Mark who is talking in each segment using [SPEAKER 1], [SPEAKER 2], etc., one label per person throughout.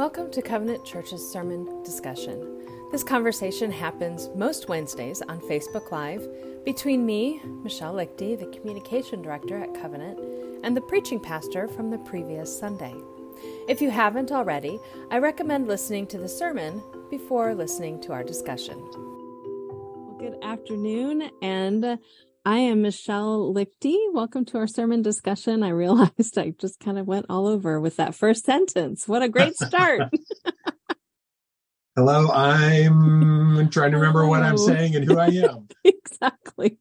[SPEAKER 1] Welcome to Covenant Church's sermon discussion. This conversation happens most Wednesdays on Facebook Live between me, Michelle Leichty, the communication director at Covenant, and the preaching pastor from the previous Sunday. If you haven't already, I recommend listening to the sermon before listening to our discussion. Well, good afternoon, and I am Michelle Leichty. Welcome to our sermon discussion. I realized I just kind of went all over with that first sentence. What a great start.
[SPEAKER 2] Hello, I'm trying to remember what I'm saying and who I am.
[SPEAKER 1] exactly.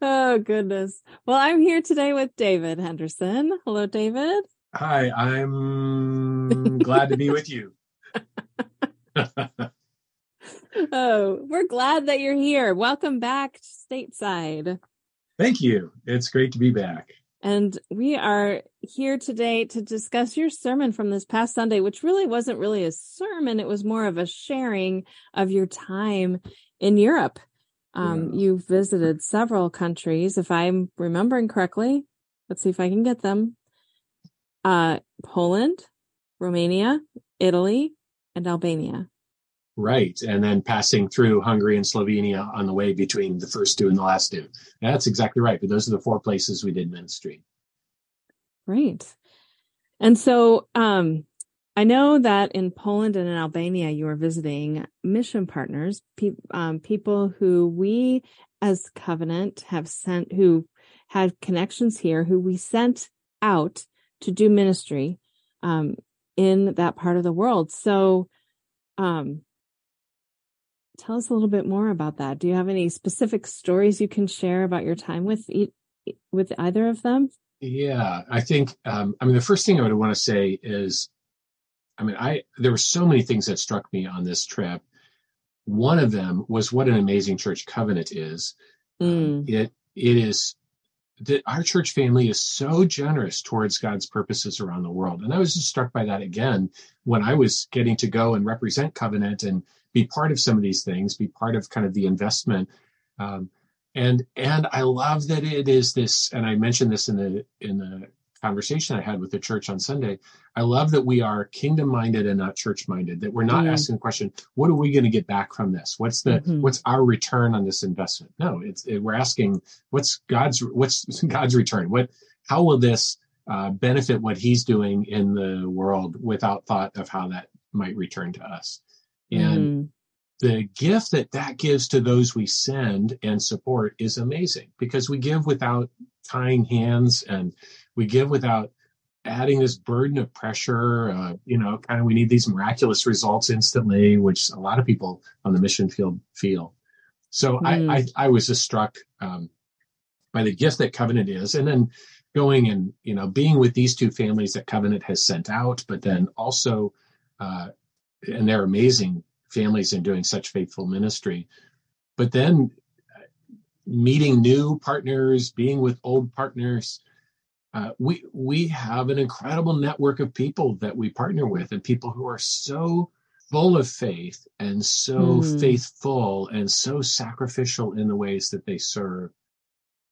[SPEAKER 1] oh, goodness. Well, I'm here today with David Henderson. Hello, David.
[SPEAKER 2] Hi, I'm glad to be with you.
[SPEAKER 1] oh, we're glad that you're here. Welcome back stateside.
[SPEAKER 2] Thank you. It's great to be back.
[SPEAKER 1] And we are here today to discuss your sermon from this past Sunday, which really wasn't really a sermon. It was more of a sharing of your time in Europe. Um, yeah. You visited several countries, if I'm remembering correctly. Let's see if I can get them. Uh, Poland, Romania, Italy, and Albania.
[SPEAKER 2] Right. And then passing through Hungary and Slovenia on the way between the first two and the last two. That's exactly right. But those are the four places we did ministry.
[SPEAKER 1] Great. And so um, I know that in Poland and in Albania, you are visiting mission partners, pe- um, people who we as Covenant have sent, who had connections here, who we sent out to do ministry um, in that part of the world. So, um, tell us a little bit more about that. Do you have any specific stories you can share about your time with with either of them?
[SPEAKER 2] Yeah, I think um, I mean the first thing I would want to say is, I mean, I there were so many things that struck me on this trip. One of them was what an amazing church covenant is. Mm. it it is that our church family is so generous towards God's purposes around the world. And I was just struck by that again when I was getting to go and represent Covenant and be part of some of these things, be part of kind of the investment. Um, and and I love that it is this, and I mentioned this in the in the conversation I had with the church on Sunday. I love that we are kingdom minded and not church minded. That we're not mm. asking the question, "What are we going to get back from this? What's the mm-hmm. what's our return on this investment?" No, it's it, we're asking, "What's God's what's God's return? What how will this uh, benefit what He's doing in the world without thought of how that might return to us?" And mm. the gift that that gives to those we send and support is amazing because we give without tying hands and we give without adding this burden of pressure. Uh, you know, kind of we need these miraculous results instantly, which a lot of people on the mission field feel. So mm. I, I, I, was just struck um, by the gift that Covenant is, and then going and you know being with these two families that Covenant has sent out, but then also uh, and they're amazing families and doing such faithful ministry. But then meeting new partners, being with old partners, uh, we we have an incredible network of people that we partner with, and people who are so full of faith and so mm. faithful and so sacrificial in the ways that they serve.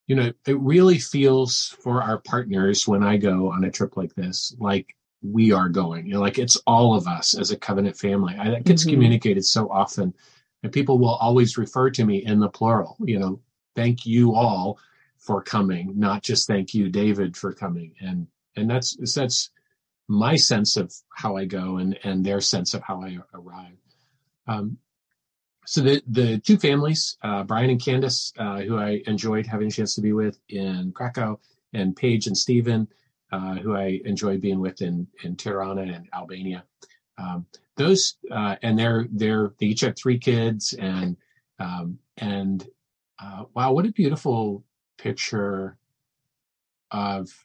[SPEAKER 2] You know, it really feels for our partners when I go on a trip like this, like we are going. You know, like it's all of us as a covenant family. I, that gets mm-hmm. communicated so often, and people will always refer to me in the plural. You know, thank you all for coming, not just thank you, David, for coming. And and that's that's my sense of how I go and and their sense of how I arrive. Um, so the the two families, uh, Brian and Candace, uh, who I enjoyed having a chance to be with in Krakow, and Paige and Stephen, uh, who I enjoy being with in in Tirana and Albania. Um, those uh, and they're they're they each have three kids and um, and uh, wow, what a beautiful picture of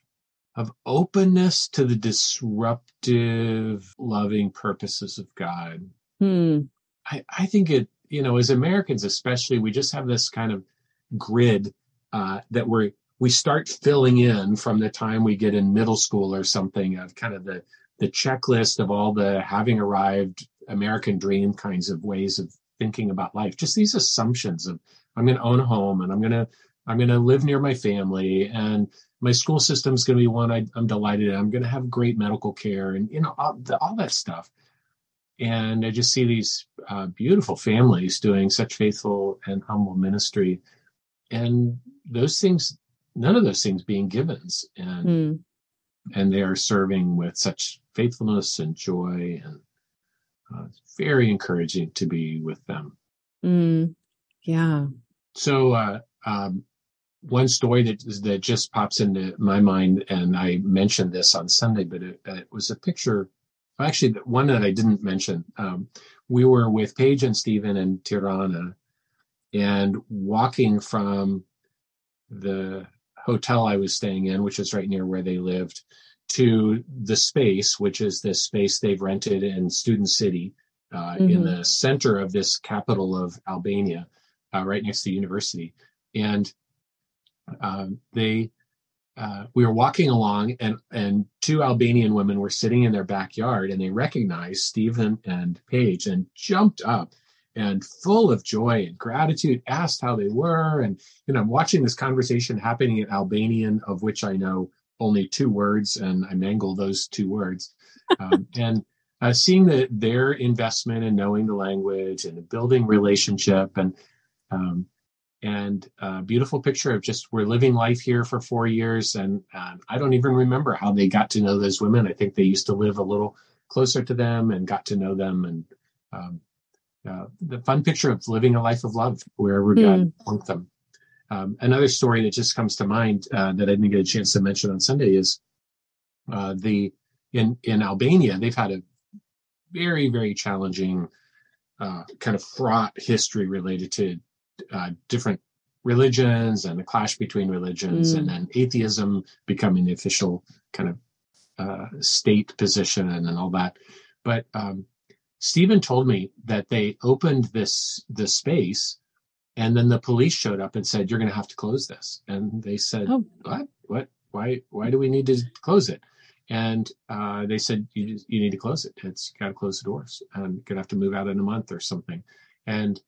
[SPEAKER 2] of openness to the disruptive, loving purposes of God. Hmm. I, I think it, you know, as Americans especially, we just have this kind of grid uh, that we're we start filling in from the time we get in middle school or something of kind of the the checklist of all the having arrived American dream kinds of ways of thinking about life. Just these assumptions of I'm going to own a home and I'm going to I'm going to live near my family and my school system is going to be one I, am delighted in. I'm going to have great medical care and you know all, the, all that stuff. and I just see these uh, beautiful families doing such faithful and humble ministry, and those things, none of those things being givens, and mm. and they are serving with such faithfulness and joy, and uh, it's very encouraging to be with them.
[SPEAKER 1] Mm. Yeah.
[SPEAKER 2] So, uh, um, one story that that just pops into my mind, and I mentioned this on Sunday, but it, it was a picture actually one that I didn't mention. Um, we were with Paige and Stephen and Tirana and walking from the hotel I was staying in, which is right near where they lived, to the space, which is this space they've rented in Student City uh, mm-hmm. in the center of this capital of Albania, uh, right next to the university. And um, they uh, we were walking along and and two Albanian women were sitting in their backyard and they recognized Stephen and Paige and jumped up and full of joy and gratitude asked how they were. And you know I'm watching this conversation happening in Albanian of which I know only two words and I mangle those two words. Um, and uh, seeing that their investment in knowing the language and building relationship and um, and a beautiful picture of just we're living life here for four years and um, i don't even remember how they got to know those women. I think they used to live a little closer to them and got to know them and um, uh, the fun picture of living a life of love wherever mm. god wants them um, another story that just comes to mind uh, that i didn't get a chance to mention on sunday is uh, the in in albania they've had a very very challenging uh, kind of fraught history related to uh, different religions and the clash between religions, mm. and then atheism becoming the official kind of uh, state position and, and all that. But um, Stephen told me that they opened this this space, and then the police showed up and said, "You're going to have to close this." And they said, oh. "What? What? Why? Why do we need to close it?" And uh, they said, "You you need to close it. It's got to close the doors. and you're gonna have to move out in a month or something." And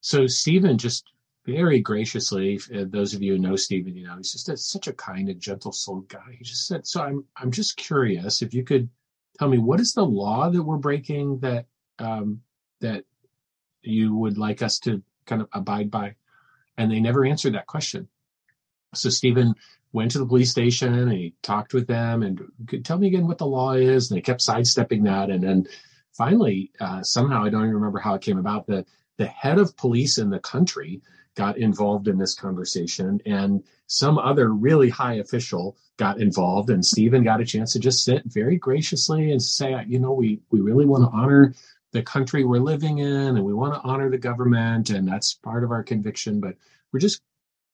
[SPEAKER 2] so Stephen just very graciously, uh, those of you who know Stephen, you know, he's just a, such a kind and gentle soul guy. He just said, so I'm, I'm just curious if you could tell me what is the law that we're breaking that, um, that you would like us to kind of abide by? And they never answered that question. So Stephen went to the police station and he talked with them and could tell me again what the law is. And they kept sidestepping that. And then finally, uh, somehow I don't even remember how it came about that the head of police in the country got involved in this conversation and some other really high official got involved and Stephen got a chance to just sit very graciously and say, you know, we, we really want to honor the country we're living in and we want to honor the government and that's part of our conviction, but we're just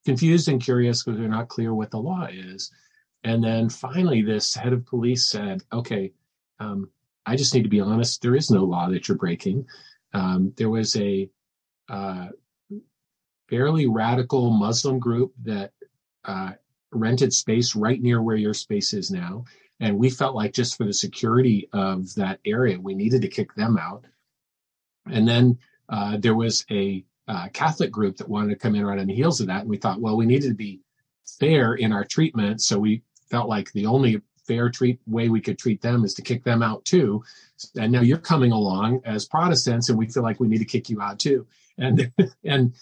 [SPEAKER 2] confused and curious because we're not clear what the law is. And then finally, this head of police said, okay, um, I just need to be honest. There is no law that you're breaking. Um, there was a uh, fairly radical Muslim group that uh, rented space right near where your space is now. And we felt like just for the security of that area, we needed to kick them out. And then uh, there was a uh, Catholic group that wanted to come in right on the heels of that. And we thought, well, we needed to be fair in our treatment. So we felt like the only fair treat way we could treat them is to kick them out too. And now you're coming along as Protestants, and we feel like we need to kick you out too. And and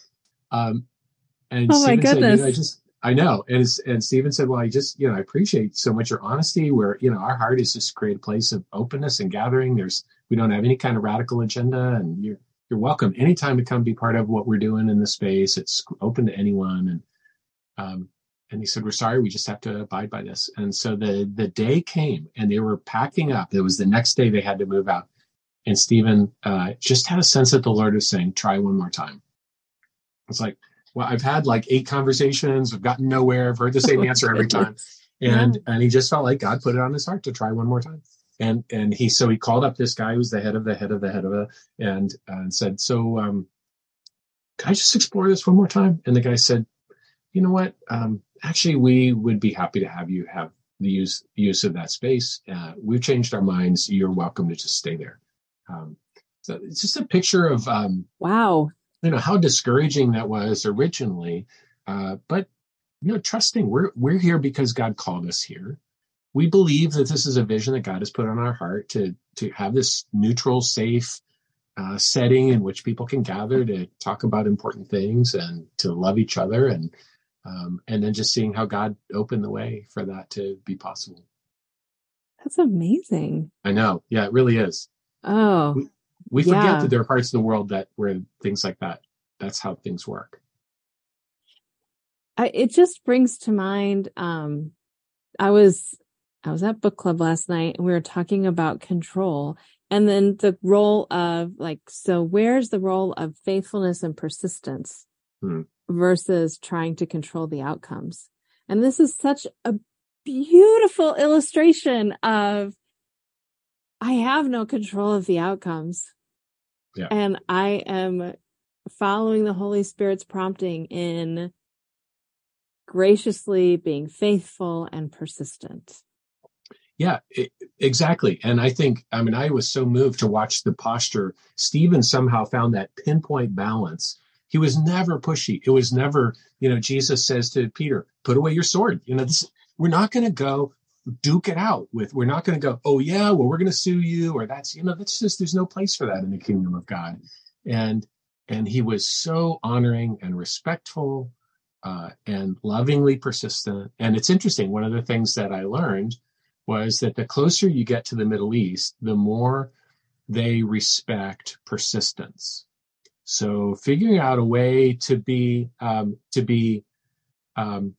[SPEAKER 2] um and
[SPEAKER 1] oh my goodness,
[SPEAKER 2] said, I just I know. And and Stephen said, well, I just you know I appreciate so much your honesty. Where you know our heart is just create a place of openness and gathering. There's we don't have any kind of radical agenda, and you're you're welcome anytime to come be part of what we're doing in the space. It's open to anyone, and um, and he said, "We're sorry, we just have to abide by this." And so the the day came, and they were packing up. It was the next day they had to move out, and Stephen uh, just had a sense that the Lord was saying, "Try one more time." It's like, well, I've had like eight conversations, I've gotten nowhere, I've heard the same answer every time, and yeah. and he just felt like God put it on his heart to try one more time. And and he so he called up this guy who's the head of the head of the head of a and and said, "So, um, can I just explore this one more time?" And the guy said, "You know what? Um, actually, we would be happy to have you have the use use of that space. Uh, we've changed our minds. You're welcome to just stay there. Um, so it's just a picture of um,
[SPEAKER 1] wow,
[SPEAKER 2] you know how discouraging that was originally, uh, but you know trusting we're we're here because God called us here, we believe that this is a vision that God has put on our heart to to have this neutral, safe uh, setting in which people can gather to talk about important things and to love each other and um, and then just seeing how God opened the way for that to be possible.
[SPEAKER 1] That's amazing.
[SPEAKER 2] I know. Yeah, it really is.
[SPEAKER 1] Oh,
[SPEAKER 2] we, forget yeah. that there are parts of the world that where things like that. That's how things work.
[SPEAKER 1] I, it just brings to mind. Um, I was I was at book club last night and we were talking about control and then the role of like so where's the role of faithfulness and persistence hmm. versus trying to control the outcomes. And this is such a beautiful illustration of I have no control of the outcomes. Yeah. And I am following the Holy Spirit's prompting in graciously being faithful and persistent.
[SPEAKER 2] Yeah, it, exactly. And I think, I mean, I was so moved to watch the posture. Stephen somehow found that pinpoint balance. He was never pushy. It was never, you know, Jesus says to Peter, put away your sword. You know, this, we're not going to go duke it out with, we're not going to go, oh, yeah, well, we're going to sue you, or that's, you know, that's just, there's no place for that in the kingdom of God. And, and he was so honoring and respectful uh, and lovingly persistent. And it's interesting. One of the things that I learned was that the closer you get to the Middle East, the more they respect persistence. So figuring out a way to be um, to be um,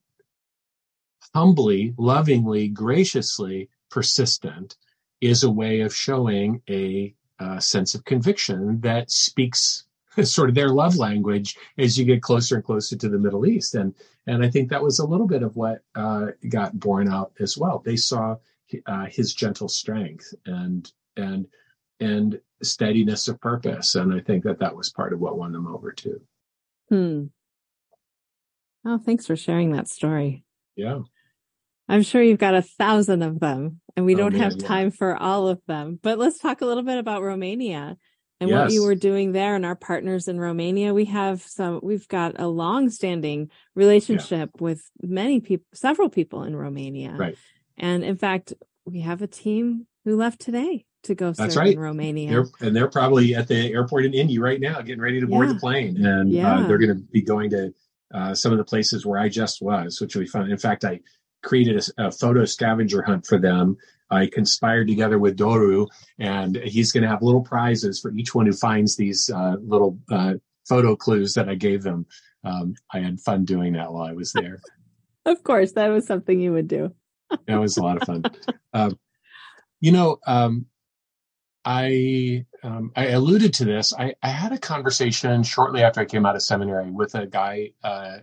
[SPEAKER 2] humbly, lovingly, graciously persistent is a way of showing a, a sense of conviction that speaks sort of their love language as you get closer and closer to the Middle East. And and I think that was a little bit of what uh, got borne out as well. They saw uh, his gentle strength and and and steadiness of purpose, and I think that that was part of what won them over too.
[SPEAKER 1] Hmm. Oh, thanks for sharing that story.
[SPEAKER 2] Yeah.
[SPEAKER 1] I'm sure you've got a thousand of them, and we oh, don't man, have time yeah. for all of them. But let's talk a little bit about Romania and yes. what you were doing there and our partners in Romania. We have some, we've got a long standing relationship yeah. with many people, several people in Romania.
[SPEAKER 2] Right.
[SPEAKER 1] And in fact, we have a team who left today to go That's right. in Romania.
[SPEAKER 2] They're, and they're probably at the airport in Indy right now, getting ready to board yeah. the plane. And uh, yeah. uh, they're going to be going to uh, some of the places where I just was, which will be fun. In fact, I created a, a photo scavenger hunt for them I conspired together with Doru, and he's going to have little prizes for each one who finds these uh, little uh, photo clues that I gave them. Um, I had fun doing that while I was there.
[SPEAKER 1] of course, that was something you would do.
[SPEAKER 2] that was a lot of fun. Um, you know, um, I um, I alluded to this. I, I had a conversation shortly after I came out of seminary with a guy, uh,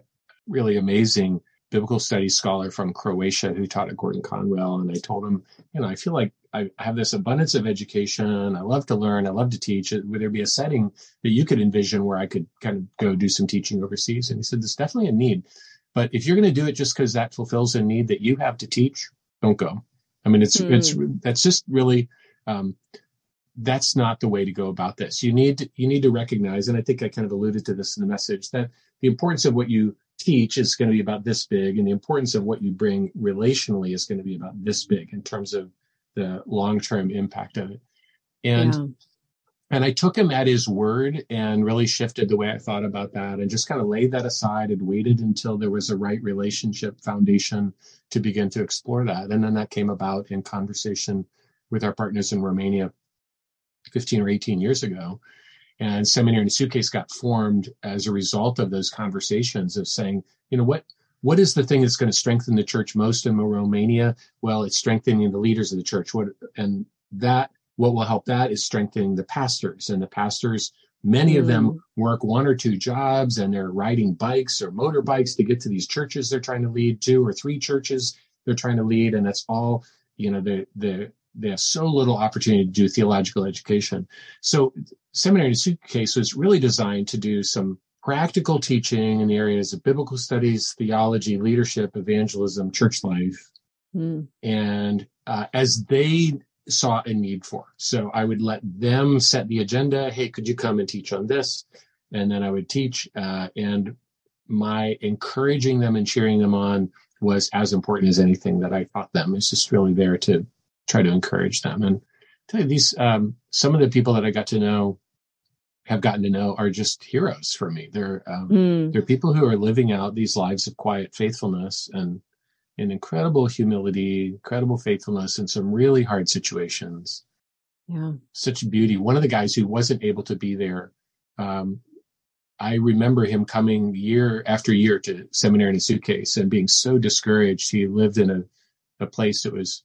[SPEAKER 2] really amazing biblical studies scholar from Croatia who taught at Gordon Conwell. And I told him, you know, I feel like I have this abundance of education. I love to learn. I love to teach. Would there be a setting that you could envision where I could kind of go do some teaching overseas? And he said, there's definitely a need. But if you're going to do it just because that fulfills a need that you have to teach, don't go. I mean, it's, mm. it's, that's just really, um, that's not the way to go about this. You need to, you need to recognize, and I think I kind of alluded to this in the message, that the importance of what you teach is going to be about this big, and the importance of what you bring relationally is going to be about this big in terms of the long term impact of it. And yeah. and I took him at his word and really shifted the way I thought about that and just kind of laid that aside and waited until there was a right relationship foundation to begin to explore that. And then that came about in conversation with our partners in Romania 15 or 18 years ago and Seminary in a Suitcase got formed as a result of those conversations of saying, you know, what what is the thing that's going to strengthen the church most in Romania? Well, it's strengthening the leaders of the church. What and that what will help that is strengthening the pastors and the pastors. Many mm. of them mm. work one or two jobs and they're riding bikes or motorbikes to get to these churches they're trying to lead, two or three churches they're trying to lead, and that's all you know the the they have so little opportunity to do theological education. So seminary suitcase was really designed to do some practical teaching in the areas of biblical studies, theology, leadership, evangelism, church life, mm. and uh, as they saw a need for. So I would let them set the agenda. Hey, could you come and teach on this? And then I would teach, uh, and my encouraging them and cheering them on was as important as anything that I taught them. It's just really there to try to encourage them. And tell you, these um, some of the people that I got to know have gotten to know are just heroes for me. They're um, mm. they're people who are living out these lives of quiet faithfulness and in incredible humility, incredible faithfulness in some really hard situations.
[SPEAKER 1] Yeah,
[SPEAKER 2] such beauty. One of the guys who wasn't able to be there, um, I remember him coming year after year to seminary in a suitcase and being so discouraged. He lived in a a place that was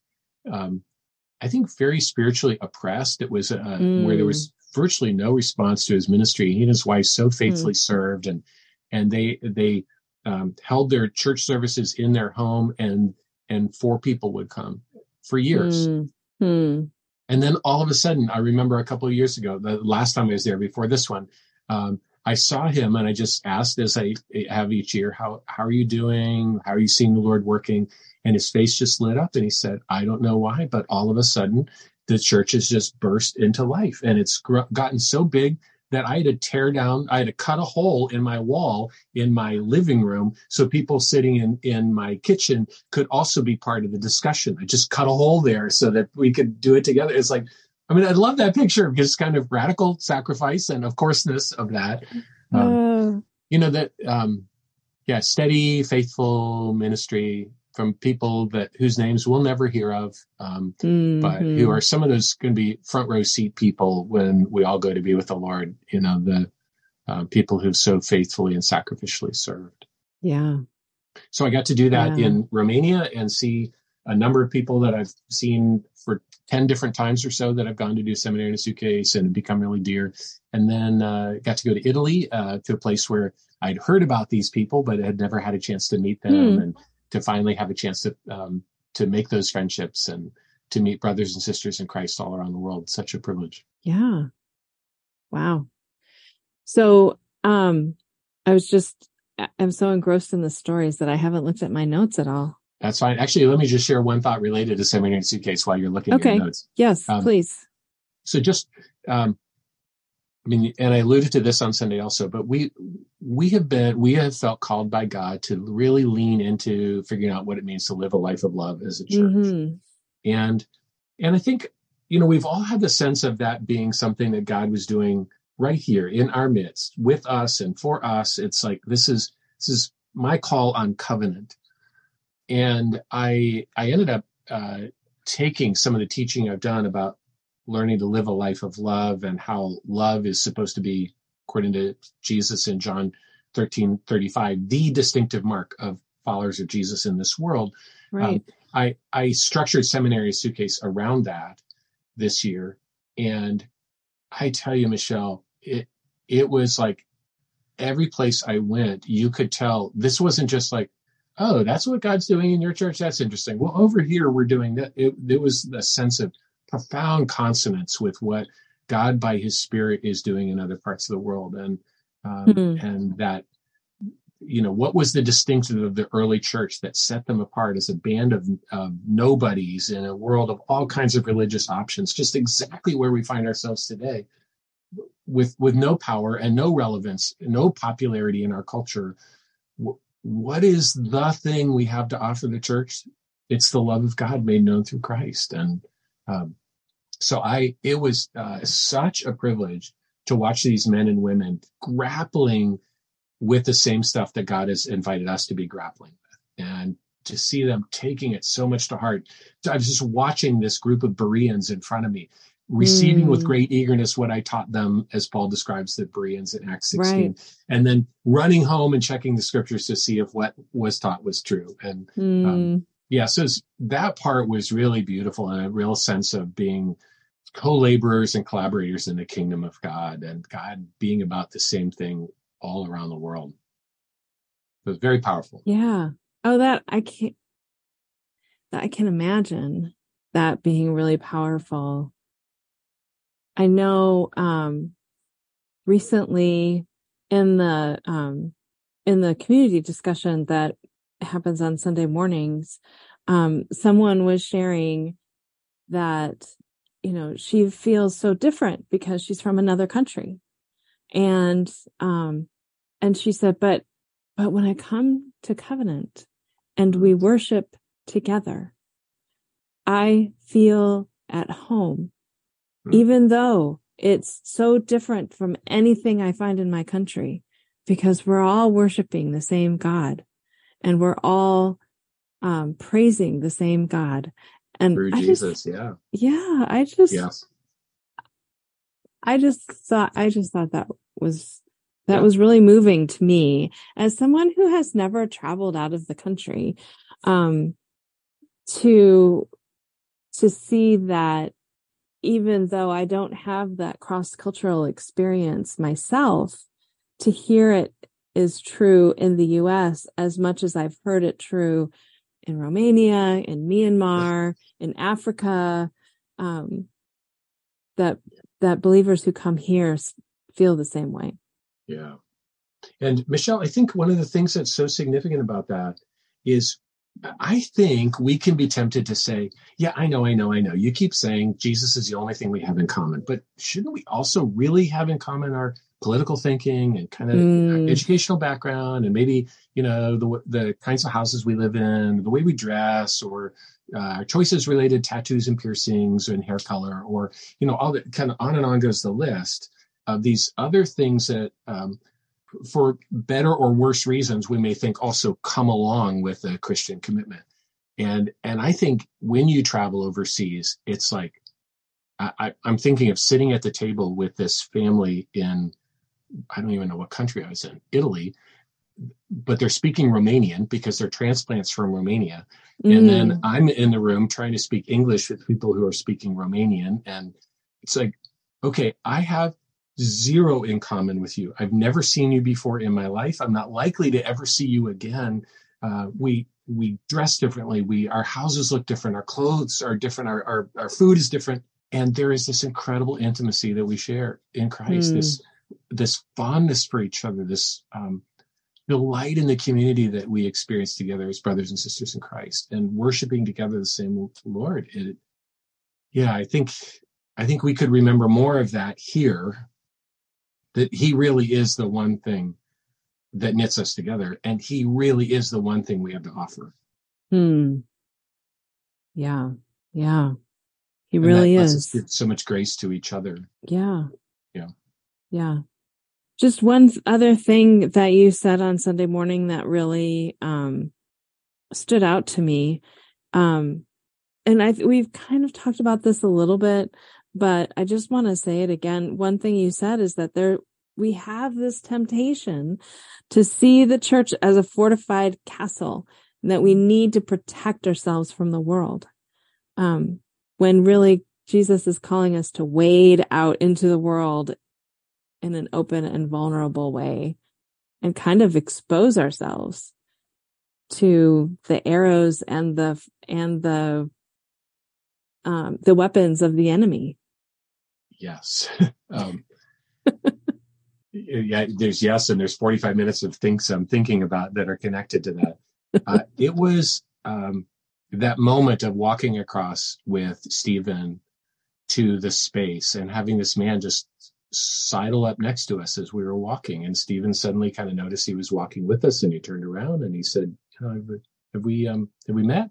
[SPEAKER 2] um, I think very spiritually oppressed. It was uh, mm. where there was virtually no response to his ministry. He and his wife so faithfully mm. served, and and they they um, held their church services in their home, and and four people would come for years. Mm.
[SPEAKER 1] mm.
[SPEAKER 2] And then all of a sudden, I remember a couple of years ago, the last time I was there before this one, um, I saw him and I just asked, as I have each year, how how are you doing? How are you seeing the Lord working? And his face just lit up and he said, I don't know why, but all of a sudden the church has just burst into life and it's gr- gotten so big that I had to tear down, I had to cut a hole in my wall in my living room so people sitting in, in my kitchen could also be part of the discussion. I just cut a hole there so that we could do it together. It's like, I mean, I love that picture because it's kind of radical sacrifice and of courseness of that. Um, uh. You know, that, um, yeah, steady, faithful ministry from people that whose names we'll never hear of, um, mm-hmm. but who are some of those going to be front row seat people when we all go to be with the Lord. You know, the uh, people who've so faithfully and sacrificially served.
[SPEAKER 1] Yeah.
[SPEAKER 2] So I got to do that yeah. in Romania and see a number of people that I've seen for 10 different times or so that I've gone to do seminary in a suitcase and become really dear. And then uh, got to go to Italy uh, to a place where I'd heard about these people, but had never had a chance to meet them. Mm. And to finally have a chance to um, to make those friendships and to meet brothers and sisters in Christ all around the world. Such a privilege.
[SPEAKER 1] Yeah. Wow. So um I was just I'm so engrossed in the stories that I haven't looked at my notes at all.
[SPEAKER 2] That's fine. Actually, let me just share one thought related to seminary suitcase while you're looking okay. at your notes.
[SPEAKER 1] Yes, um, please.
[SPEAKER 2] So just um, I mean, and I alluded to this on Sunday also, but we we have been we have felt called by God to really lean into figuring out what it means to live a life of love as a church. Mm-hmm. And and I think, you know, we've all had the sense of that being something that God was doing right here in our midst with us and for us. It's like this is this is my call on covenant. And I I ended up uh, taking some of the teaching I've done about learning to live a life of love and how love is supposed to be, according to Jesus in John 13 35, the distinctive mark of followers of Jesus in this world.
[SPEAKER 1] Um, right. Um,
[SPEAKER 2] I, I structured seminary suitcase around that this year. And I tell you, Michelle, it, it was like every place I went, you could tell this wasn't just like, oh, that's what God's doing in your church. That's interesting. Well, over here, we're doing that. It, it was a sense of profound consonance with what God by His Spirit is doing in other parts of the world, and um, mm-hmm. and that you know what was the distinctive of the early church that set them apart as a band of, of nobodies in a world of all kinds of religious options, just exactly where we find ourselves today, with with no power and no relevance, no popularity in our culture. What is the thing we have to offer the church? It's the love of God made known through Christ, and um, so I, it was uh, such a privilege to watch these men and women grappling with the same stuff that God has invited us to be grappling with, and to see them taking it so much to heart. I was just watching this group of Bereans in front of me, receiving mm. with great eagerness what I taught them, as Paul describes the Bereans in Acts 16, right. and then running home and checking the scriptures to see if what was taught was true. And mm. um, yeah, so that part was really beautiful and a real sense of being co-laborers and collaborators in the kingdom of God and God being about the same thing all around the world. It was very powerful.
[SPEAKER 1] Yeah. Oh, that I can't, that I can imagine that being really powerful. I know, um, recently in the, um, in the community discussion that happens on Sunday mornings, um, someone was sharing that, you know, she feels so different because she's from another country. And, um, and she said, but, but when I come to covenant, and we worship together. I feel at home, mm. even though it's so different from anything I find in my country because we're all worshiping the same God and we're all um, praising the same God. And
[SPEAKER 2] Through I Jesus,
[SPEAKER 1] just,
[SPEAKER 2] yeah.
[SPEAKER 1] Yeah. I just,
[SPEAKER 2] yes.
[SPEAKER 1] I just thought, I just thought that was, that yeah. was really moving to me as someone who has never traveled out of the country. Um, to, to see that even though I don't have that cross cultural experience myself, to hear it is true in the US as much as I've heard it true in Romania, in Myanmar, in Africa, um, that that believers who come here feel the same way.
[SPEAKER 2] Yeah. And Michelle, I think one of the things that's so significant about that is I think we can be tempted to say, yeah, I know, I know, I know. You keep saying Jesus is the only thing we have in common, but shouldn't we also really have in common our political thinking and kind of mm. educational background and maybe, you know, the, the kinds of houses we live in, the way we dress or uh, choices related tattoos and piercings and hair color or, you know, all that kind of on and on goes the list of these other things that, um, for better or worse reasons, we may think also come along with a Christian commitment. And and I think when you travel overseas, it's like I, I'm thinking of sitting at the table with this family in I don't even know what country I was in, Italy, but they're speaking Romanian because they're transplants from Romania. Mm. And then. I'm in the room trying to speak English with people who are speaking Romanian. And it's like, okay, I have zero in common with you. I've never seen you before in my life. I'm not likely to ever see you again. Uh, we we dress differently. We our houses look different. Our clothes are different. Our our, our food is different. And there is this incredible intimacy that we share in Christ. Mm. This this fondness for each other. This um, delight in the community that we experience together as brothers and sisters in Christ, and worshiping together the same Lord. It, yeah, I think I think we could remember more of that here that he really is the one thing that knits us together and he really is the one thing we have to offer.
[SPEAKER 1] Hmm. Yeah. Yeah. He and really is.
[SPEAKER 2] so much grace to each other.
[SPEAKER 1] Yeah.
[SPEAKER 2] Yeah.
[SPEAKER 1] Yeah. Just one other thing that you said on sunday morning that really um stood out to me um and i we've kind of talked about this a little bit but I just want to say it again. One thing you said is that there, we have this temptation to see the church as a fortified castle that we need to protect ourselves from the world. Um, when really Jesus is calling us to wade out into the world in an open and vulnerable way and kind of expose ourselves to the arrows and the, and the, um, the weapons of the enemy
[SPEAKER 2] yes. um, yeah, there's yes, and there's 45 minutes of things I'm thinking about that are connected to that. Uh, it was um, that moment of walking across with Stephen to the space and having this man just sidle up next to us as we were walking. And Stephen suddenly kind of noticed he was walking with us and he turned around and he said, have we, um, have we met?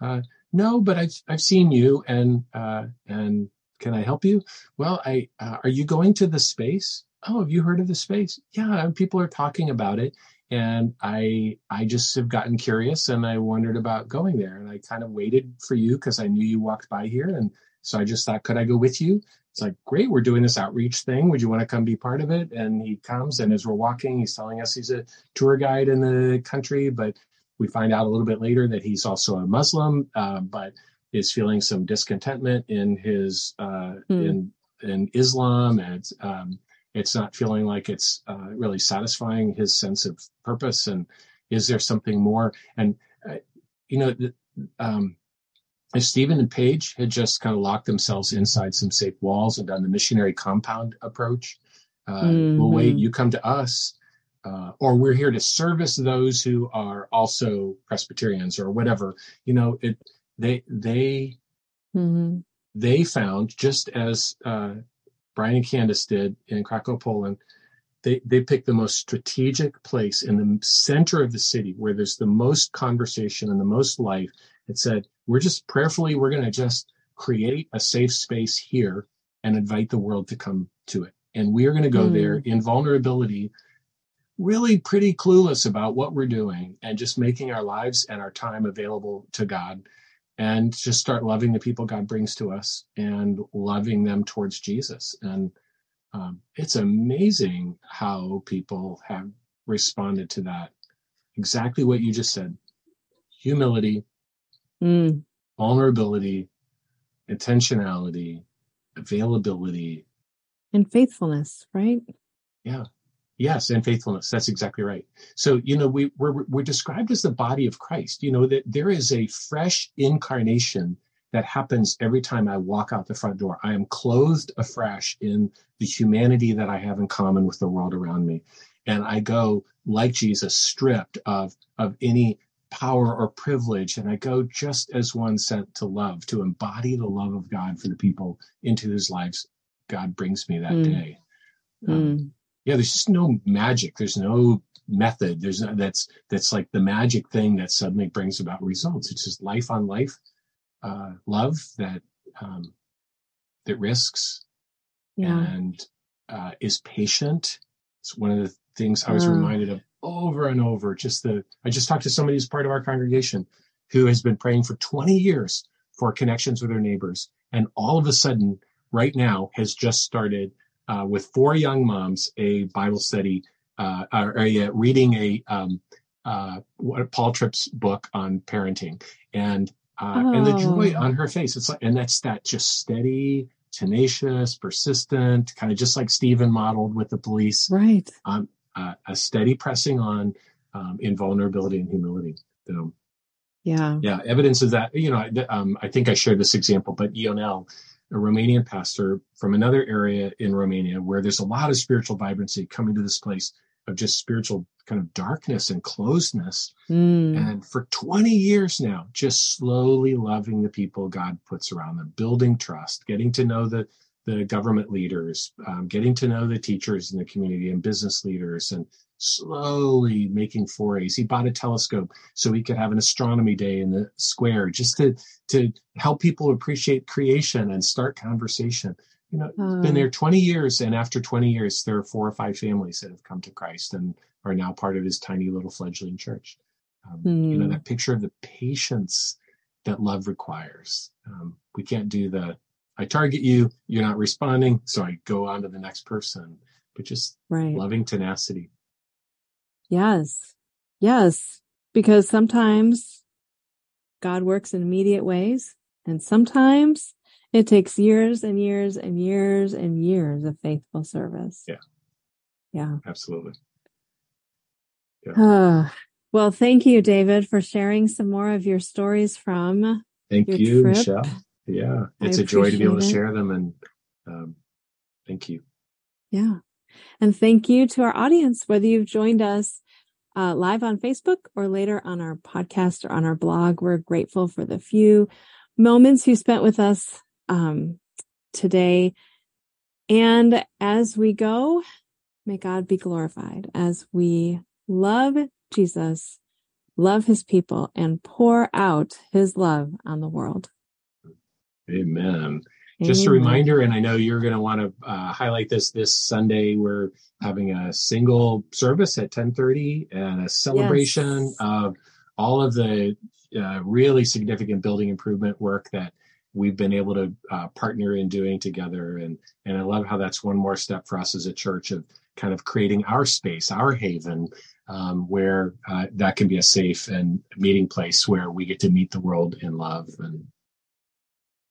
[SPEAKER 2] Uh, no, but I've, I've seen you and, uh, and can I help you? Well, I, uh, are you going to the space? Oh, have you heard of the space? Yeah, people are talking about it. And I, I just have gotten curious and I wondered about going there. And I kind of waited for you because I knew you walked by here. And so I just thought, could I go with you? It's like, great, we're doing this outreach thing. Would you want to come be part of it? And he comes, and as we're walking, he's telling us he's a tour guide in the country, but we find out a little bit later that he's also a Muslim. Uh, but is feeling some discontentment in his uh, mm. in in Islam, and um, it's not feeling like it's uh, really satisfying his sense of purpose. And is there something more? And uh, you know, um, if Stephen and Paige had just kind of locked themselves inside some safe walls and done the missionary compound approach, mm-hmm. we'll wait. You come to us. Uh, or we're here to service those who are also Presbyterians or whatever. You know, it they they mm-hmm. they found just as uh, Brian and Candace did in Krakow, Poland, they they picked the most strategic place in the center of the city where there's the most conversation and the most life. It said, "We're just prayerfully, we're going to just create a safe space here and invite the world to come to it." And we are going to go mm. there in vulnerability, really pretty clueless about what we're doing, and just making our lives and our time available to God and just start loving the people God brings to us and loving them towards Jesus. And um, it's amazing how people have responded to that. Exactly what you just said humility, mm. vulnerability, intentionality, availability,
[SPEAKER 1] and faithfulness, right?
[SPEAKER 2] Yeah. Yes, and faithfulness. That's exactly right. So, you know, we, we're, we're described as the body of Christ. You know, that there is a fresh incarnation that happens every time I walk out the front door. I am clothed afresh in the humanity that I have in common with the world around me. And I go, like Jesus, stripped of, of any power or privilege. And I go just as one sent to love, to embody the love of God for the people into whose lives God brings me that mm. day. Um, mm yeah there's just no magic. There's no method. There's no, that's that's like the magic thing that suddenly brings about results. It's just life on life uh, love that um, that risks yeah. and uh, is patient. It's one of the things i was uh. reminded of over and over. Just the i just talked to somebody who's part of our congregation who has been praying for 20 years for connections with their neighbors and all of a sudden right now has just started uh, with four young moms a Bible study, uh, or, or reading a um, uh, Paul Tripp's book on parenting, and oh. and the joy oh. on her face. It's like, and that's that just steady, tenacious, persistent, kind of just like Stephen modeled with the police,
[SPEAKER 1] right?
[SPEAKER 2] Um, uh, a steady pressing on um, in vulnerability and humility. So,
[SPEAKER 1] yeah,
[SPEAKER 2] yeah, evidence of that. You know, I, um, I think I shared this example, but Ionel a Romanian pastor from another area in Romania where there's a lot of spiritual vibrancy coming to this place of just spiritual kind of darkness and closedness. Mm. And for 20 years now, just slowly loving the people God puts around them, building trust, getting to know the the government leaders, um, getting to know the teachers in the community and business leaders, and slowly making forays. He bought a telescope so he could have an astronomy day in the square just to, to help people appreciate creation and start conversation. You know, uh, been there 20 years, and after 20 years, there are four or five families that have come to Christ and are now part of his tiny little fledgling church. Um, mm. You know, hmm. that picture of the patience that love requires. Um, we can't do the, I target you, you're not responding, so I go on to the next person, but just right. loving tenacity.
[SPEAKER 1] Yes. Yes. Because sometimes God works in immediate ways, and sometimes it takes years and years and years and years of faithful service.
[SPEAKER 2] Yeah.
[SPEAKER 1] Yeah.
[SPEAKER 2] Absolutely.
[SPEAKER 1] Yeah. Uh, well, thank you, David, for sharing some more of your stories from.
[SPEAKER 2] Thank you, trip. Michelle. Yeah. It's a joy to be able to share them. And um, thank you.
[SPEAKER 1] Yeah. And thank you to our audience, whether you've joined us uh, live on Facebook or later on our podcast or on our blog. We're grateful for the few moments you spent with us um, today. And as we go, may God be glorified as we love Jesus, love his people, and pour out his love on the world.
[SPEAKER 2] Amen. Just a reminder, and I know you're going to want to uh, highlight this this Sunday. We're having a single service at 10:30 and a celebration yes. of all of the uh, really significant building improvement work that we've been able to uh, partner in doing together. And and I love how that's one more step for us as a church of kind of creating our space, our haven, um, where uh, that can be a safe and meeting place where we get to meet the world in love. And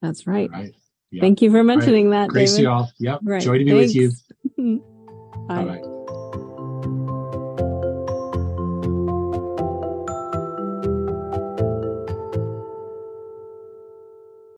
[SPEAKER 1] that's right. right. Yep. Thank you for mentioning right. that.
[SPEAKER 2] Grace
[SPEAKER 1] David.
[SPEAKER 2] y'all. Yep. Right. Joy to be Thanks. with you.
[SPEAKER 1] Bye. Bye.